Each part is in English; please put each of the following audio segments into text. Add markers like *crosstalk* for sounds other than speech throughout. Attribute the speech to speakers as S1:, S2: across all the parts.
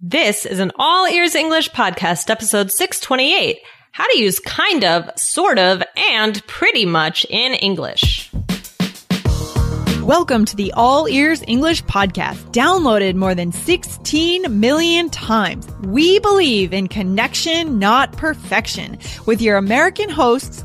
S1: This is an All Ears English podcast, episode 628 How to Use Kind of, Sort of, and Pretty Much in English.
S2: Welcome to the All Ears English podcast, downloaded more than 16 million times. We believe in connection, not perfection, with your American hosts,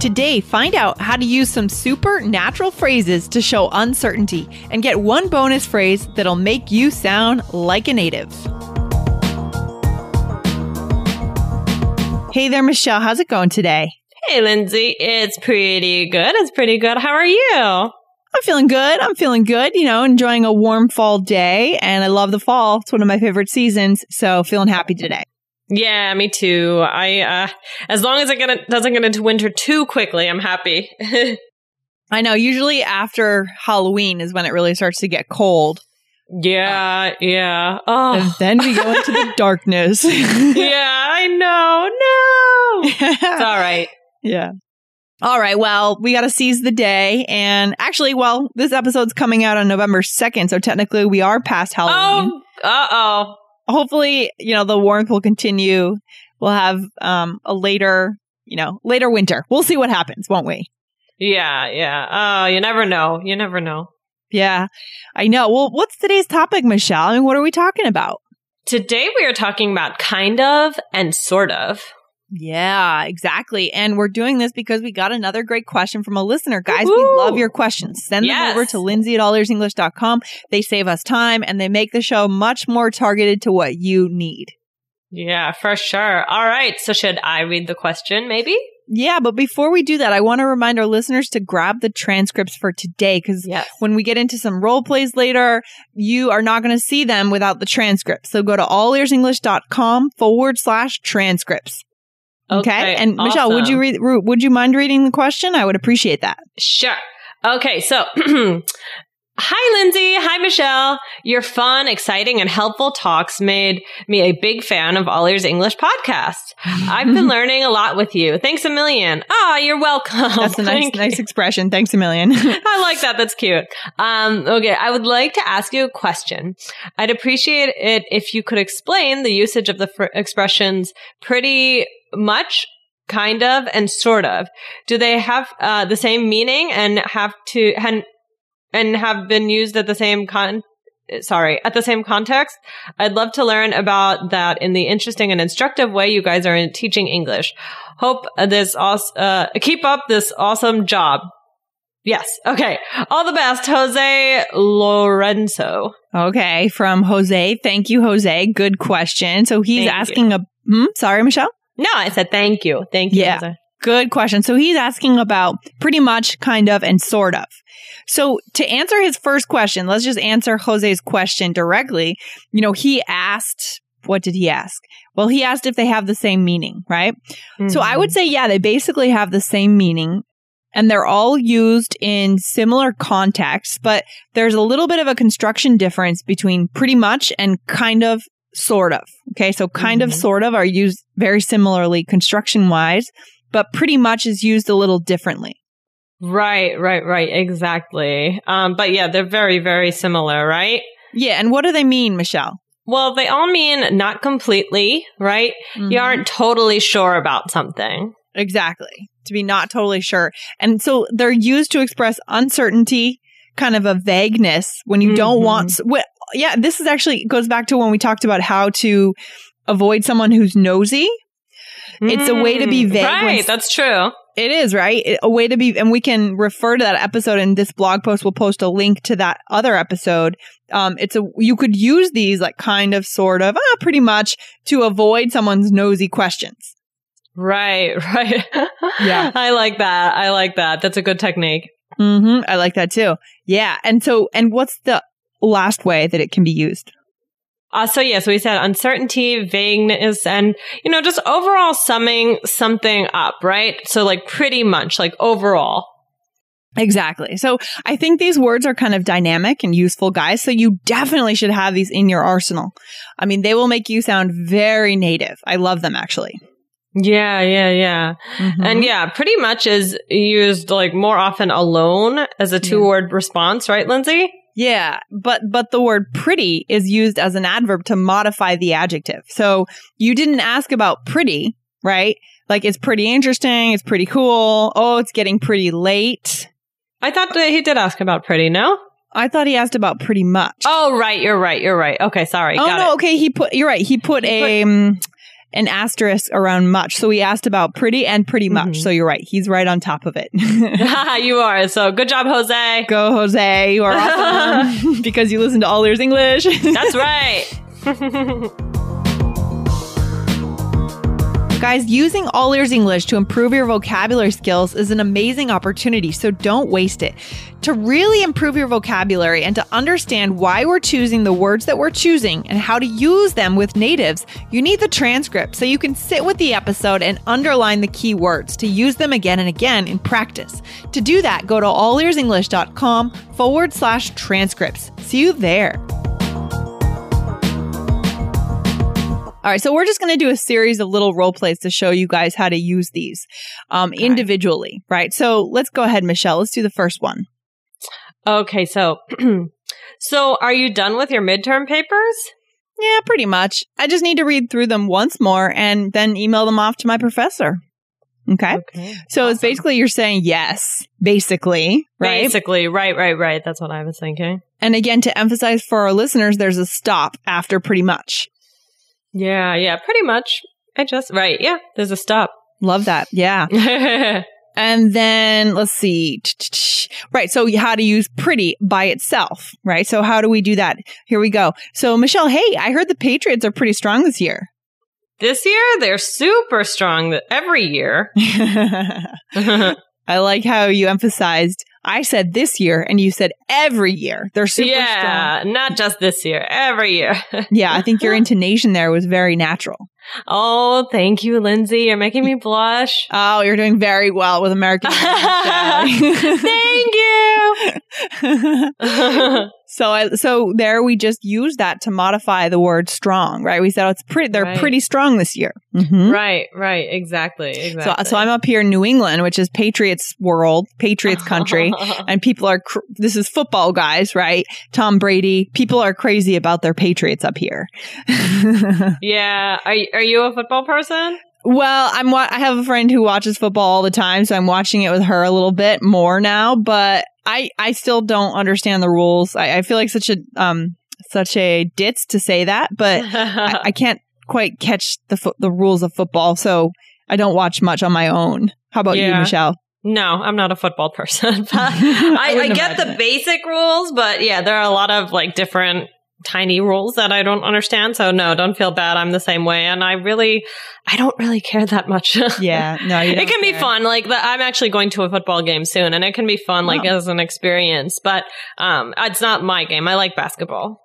S2: Today, find out how to use some supernatural phrases to show uncertainty and get one bonus phrase that'll make you sound like a native. Hey there, Michelle. How's it going today?
S1: Hey, Lindsay. It's pretty good. It's pretty good. How are you?
S2: I'm feeling good. I'm feeling good. You know, enjoying a warm fall day, and I love the fall. It's one of my favorite seasons. So, feeling happy today.
S1: Yeah, me too. I, uh, as long as it get, doesn't get into winter too quickly, I'm happy. *laughs*
S2: I know. Usually after Halloween is when it really starts to get cold.
S1: Yeah, yeah. Oh.
S2: And then we go into the *laughs* darkness. *laughs*
S1: yeah, I know. No. It's all right.
S2: Yeah. All right. Well, we got to seize the day. And actually, well, this episode's coming out on November 2nd. So technically, we are past Halloween.
S1: Oh, uh oh.
S2: Hopefully, you know, the warmth will continue. We'll have um, a later, you know, later winter. We'll see what happens, won't we?
S1: Yeah, yeah. Oh, you never know. You never know.
S2: Yeah, I know. Well, what's today's topic, Michelle? I mean, what are we talking about?
S1: Today we are talking about kind of and sort of.
S2: Yeah, exactly. And we're doing this because we got another great question from a listener. Guys, Woo-hoo! we love your questions. Send yes. them over to lindsay at allearsenglish.com. They save us time and they make the show much more targeted to what you need.
S1: Yeah, for sure. All right. So should I read the question maybe?
S2: Yeah, but before we do that, I want to remind our listeners to grab the transcripts for today because yes. when we get into some role plays later, you are not going to see them without the transcripts. So go to allearsenglish.com forward slash transcripts. Okay. okay and awesome. Michelle, would you read, would you mind reading the question? I would appreciate that.
S1: Sure. Okay. So *clears throat* Hi, Lindsay. Hi, Michelle. Your fun, exciting, and helpful talks made me a big fan of All Ears English podcast. I've been *laughs* learning a lot with you. Thanks a million. Ah, oh, you're welcome.
S2: That's a nice, nice expression. Thanks a million. *laughs*
S1: I like that. That's cute. Um, okay. I would like to ask you a question. I'd appreciate it if you could explain the usage of the fr- expressions pretty much kind of and sort of do they have uh, the same meaning and have to and and have been used at the same con sorry, at the same context. I'd love to learn about that in the interesting and instructive way you guys are in teaching English. Hope this awesome, uh, keep up this awesome job. Yes. Okay. All the best, Jose Lorenzo.
S2: Okay. From Jose. Thank you, Jose. Good question. So he's thank asking you. a, hmm? sorry, Michelle?
S1: No, I said thank you. Thank you.
S2: Yeah. Jose. Good question. So he's asking about pretty much, kind of, and sort of. So to answer his first question, let's just answer Jose's question directly. You know, he asked, what did he ask? Well, he asked if they have the same meaning, right? Mm-hmm. So I would mm-hmm. say, yeah, they basically have the same meaning and they're all used in similar contexts, but there's a little bit of a construction difference between pretty much and kind of, sort of. Okay. So kind mm-hmm. of, sort of are used very similarly construction wise, but pretty much is used a little differently.
S1: Right, right, right. Exactly. Um, but yeah, they're very, very similar, right?
S2: Yeah. And what do they mean, Michelle?
S1: Well, they all mean not completely, right? Mm-hmm. You aren't totally sure about something.
S2: Exactly. To be not totally sure. And so they're used to express uncertainty, kind of a vagueness when you mm-hmm. don't want. Mm-hmm. Well, yeah, this is actually goes back to when we talked about how to avoid someone who's nosy. Mm, it's a way to be mm, vague.
S1: Right, that's true.
S2: It is, right? A way to be, and we can refer to that episode in this blog post. We'll post a link to that other episode. Um, it's a, you could use these like kind of, sort of, ah, pretty much to avoid someone's nosy questions.
S1: Right, *laughs* right. yeah. I like that. I like that. That's a good technique.
S2: Mm-hmm. I like that too. Yeah. And so, and what's the last way that it can be used?
S1: Uh, so yeah, so we said uncertainty, vagueness, and you know, just overall summing something up, right? So like pretty much like overall.
S2: Exactly. So I think these words are kind of dynamic and useful, guys. So you definitely should have these in your arsenal. I mean, they will make you sound very native. I love them actually.
S1: Yeah, yeah, yeah.
S2: Mhm.
S1: And yeah, pretty much is used like more often alone as a two word response, right, Lindsay?
S2: Yeah, but but the word pretty is used as an adverb to modify the adjective. So you didn't ask about pretty, right? Like it's pretty interesting, it's pretty cool. Oh, it's getting pretty late.
S1: I thought that he did ask about pretty, no?
S2: I thought he asked about pretty much.
S1: Oh, right. You're right. You're right. Okay. Sorry.
S2: Oh, no,
S1: it.
S2: okay, he put you're right. He put
S1: He
S2: a um, an asterisk around much. So we asked about pretty and pretty much.
S1: Mhm.
S2: So you're right. He's right on top of it. *laughs* *laughs* *laughs*
S1: you are. So good job, Jose.
S2: Go, Jose. You are awesome because you listen to All Ears English.
S1: That's right.
S2: Guys, using All Ears English to improve your vocabulary skills is an amazing opportunity, so don't waste it. To really improve your vocabulary and to understand why we're choosing the words that we're choosing and how to use them with natives, you need the transcript so you can sit with the episode and underline the key words to use them again and again in practice. To do that, go to allearsenglish.com forward slash transcripts. See you there. All right, so we're just going to do a series of little role plays to show you guys how to use these um,
S1: Okay.
S2: individually, right? So let's go ahead, Michelle. Let's do the first one.
S1: okay. So, *clears throat* so are you done with your midterm papers?
S2: Yeah, pretty much. I just need to read through them once more and then email them off to my professor. Okay.
S1: Okay.
S2: So it's basically you're saying yes, basically, right?
S1: Basically, right, right, right. That's what I was thinking.
S2: And again, to emphasize for our listeners, there's a stop after pretty much.
S1: Yeah, yeah, pretty much. I just, right. Yeah, there's a stop.
S2: Love that. Yeah. *laughs* And then let's see. *tsk* Right. So how to use pretty by itself, right? So how do we do that? Here we go. So Michelle, hey, I heard the Patriots are pretty strong this year.
S1: this year, they're super strong every year. *laughs* *laughs*
S2: I like how you emphasized I said this year and you said every year. They're super
S1: yeah, not just this year, every year. *laughs*
S2: Yeah, I think your intonation there was very natural.
S1: oh, thank you, Lindsay. You're making me blush.
S2: Oh, you're doing very well with American. *laughs*
S1: Thank you. *laughs*
S2: so I so there we just use that to modify the word strong, right? We said oh, it's pretty they're
S1: Right.
S2: pretty strong this year. Mhm.
S1: right, right, exactly,
S2: So
S1: exactly.
S2: so I'm up here in New England, which is Patriots world, Patriots country. *laughs* and people are cr- this is football guys right tom brady people are crazy about their patriots up here *laughs*
S1: yeah, are are you a football person?
S2: well i'm wa- i have a friend who watches football all the time so i'm watching it with her a little bit more now but i i still don't understand the rules i, I feel like such a um such a ditz to say that but *laughs* I, I can't quite catch the fo- the rules of football so i don't watch much on my own how about you michelle
S1: no, I'm not a football person. *laughs* But *laughs* I, I, get the
S2: it.
S1: basic rules, but yeah, there are a lot of like different tiny rules that I don't understand. So no, don't feel bad. I'm the same way, and I really, I don't really care that much. *laughs*
S2: yeah no you
S1: it can be fun. Like the, I'm actually going to a football game soon, and it can be fun, like
S2: Oh.
S1: as an experience. But um, it's not my game. I like basketball.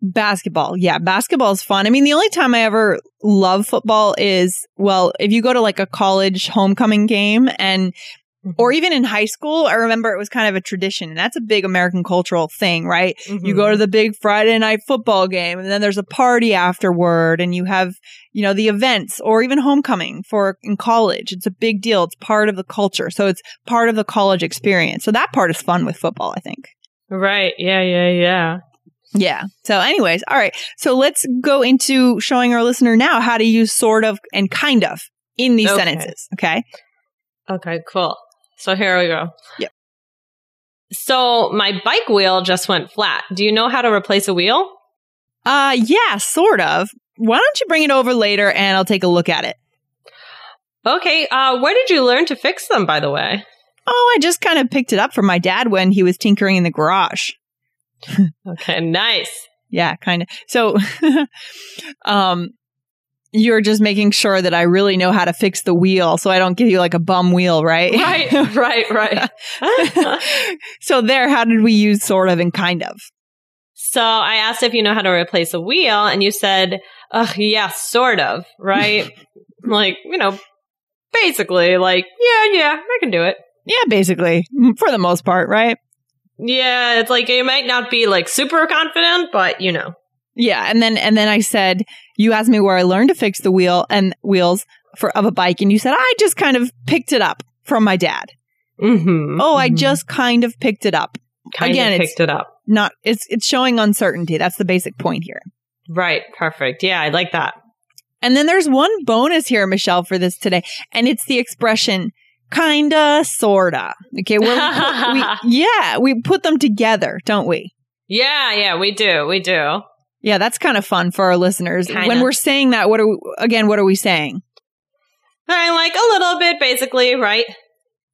S2: Basketball. Yeah, basketball is fun. I mean, the only time I ever love football is, well, if you go to like a college homecoming game and, Mm-hmm. or even in high school, I remember it was kind of a tradition. And that's a big American cultural thing, right? You go mm-hmm. to the big Friday night football game and then there's a party afterward and you have, you know, the events or even homecoming for in college. It's a big deal. It's part of the culture. So it's part of the college experience. So that part is fun with football, I think.
S1: right. Yeah, yeah, yeah.
S2: Yeah. So, anyways, all right. So let's go into showing our listener now how to use sort of and kind of in these
S1: Okay.
S2: sentences. Okay.
S1: Okay, cool. So here we go.
S2: Yep.
S1: So my bike wheel just went flat. Do you know how to replace a wheel?
S2: Uh, yeah, sort of. Why don't you bring it over later and I'll take a look at it?
S1: Okay. Uh, where did you learn to fix them, by the way?
S2: Oh, I just kind of picked it up from my dad when he was tinkering in the garage. *laughs*
S1: Okay, nice.
S2: Yeah, kind of. So, *laughs* um, you're just making sure that I really know how to fix the wheel so I don't give you like a bum wheel, right?
S1: Right, *laughs* right, right. *laughs*
S2: so there, how did we use sort of and kind of?
S1: So I asked if you know how to replace a wheel, and you said, "Ugh, yeah, sort of, right? *laughs* like, you know, basically, like, yeah, yeah, I can do it.
S2: Yeah, basically, for the most part, right?
S1: Yeah, it's like you might not be like super confident, but you know.
S2: Yeah, and then and then I said, you asked me where I learned to fix the wheel and wheels for of a bike, and you said I just kind of picked it up from my dad.
S1: Mm-hmm,
S2: Oh, I
S1: mhm.
S2: just kind of picked it up.
S1: kind
S2: again,
S1: of
S2: it's-
S1: picked it up.
S2: Not it's it's showing uncertainty. That's the basic point here.
S1: Right, perfect. Yeah, I like that.
S2: And then there's one bonus here, Michelle, for this today, and it's the expression kinda, sorta. Okay, where we put, we, *laughs* yeah, we put them together, don't we?
S1: Yeah, yeah, we do, we do.
S2: Yeah, that's kind of fun for our listeners.
S1: Kinda.
S2: When we're saying that, what are we, again? What are we saying?
S1: I like a little bit, basically, right?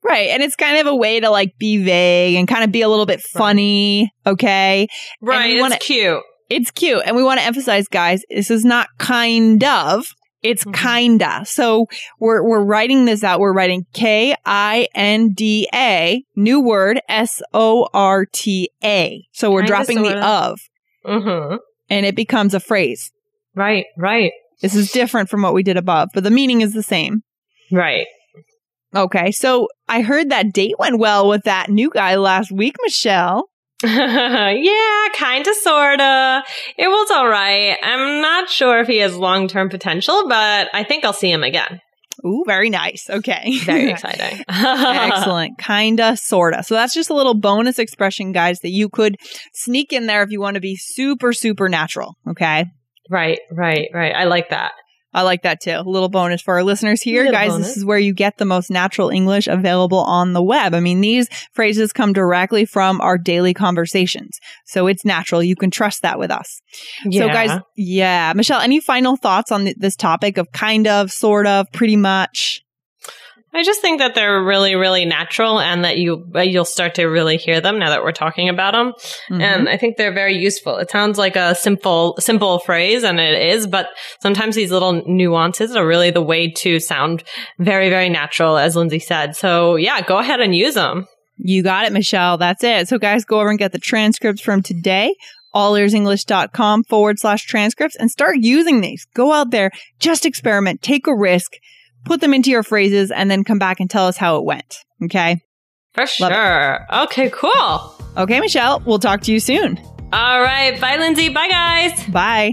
S2: Right, and it's kind of a way to like be vague and kind of be a little bit funny. Okay,
S1: Right,
S2: we
S1: it's
S2: wanna-
S1: cute.
S2: it's cute, and we want to emphasize, guys, this is not kind of. It's
S1: Mhm.
S2: kinda. So we're we're writing this out. We're writing K I N D A, new word S O R T A. So we're
S1: Kinda,
S2: dropping the
S1: sorta.
S2: of,
S1: Mm-hmm.
S2: And it becomes a phrase.
S1: Right, right,
S2: This is different from what we did above, but the meaning is the same.
S1: right.
S2: Okay, so I heard that date went well with that new guy last week, Michelle. *laughs*
S1: yeah, kind of, sorta. It was all right. I'm not sure if he has long term potential, but I think I'll see him again.
S2: Ooh, very nice. Okay.
S1: Very *laughs* exciting.
S2: Excellent. *laughs* Kinda, sorta. So that's just a little bonus expression, guys, that you could sneak in there if you want to be super, super natural. Okay.
S1: Right, right, right. I like that.
S2: I like that too. A little bonus for our listeners here,
S1: Little
S2: guys.
S1: bonus.
S2: This is where you get the most natural English available on the web. I mean, these phrases come directly from our daily conversations. So it's natural. You can trust that with us. So, guys, yeah. Michelle, any final thoughts on th- this topic of kind of, sort of, pretty much?
S1: I just think that they're really, really natural, and that you uh, you'll start to really hear them now that we're talking about them.
S2: Mhm.
S1: And I think they're very useful. It sounds like a simple, simple phrase, and it is, but sometimes these little nuances are really the way to sound very, very natural, as Lindsay said. So yeah, go ahead and use them.
S2: You got it, Michelle. That's it. So, guys, go over and get the transcripts from today, allearsenglish.com forward slash transcripts, and start using these. Go out there, just experiment, take a risk, put them into your phrases, and then come back and tell us how it went. Okay.
S1: For
S2: Love it.
S1: sure. Okay, cool.
S2: Okay, Michelle, we'll talk to you soon.
S1: All right. Bye, Lindsay. Bye, guys.
S2: Bye.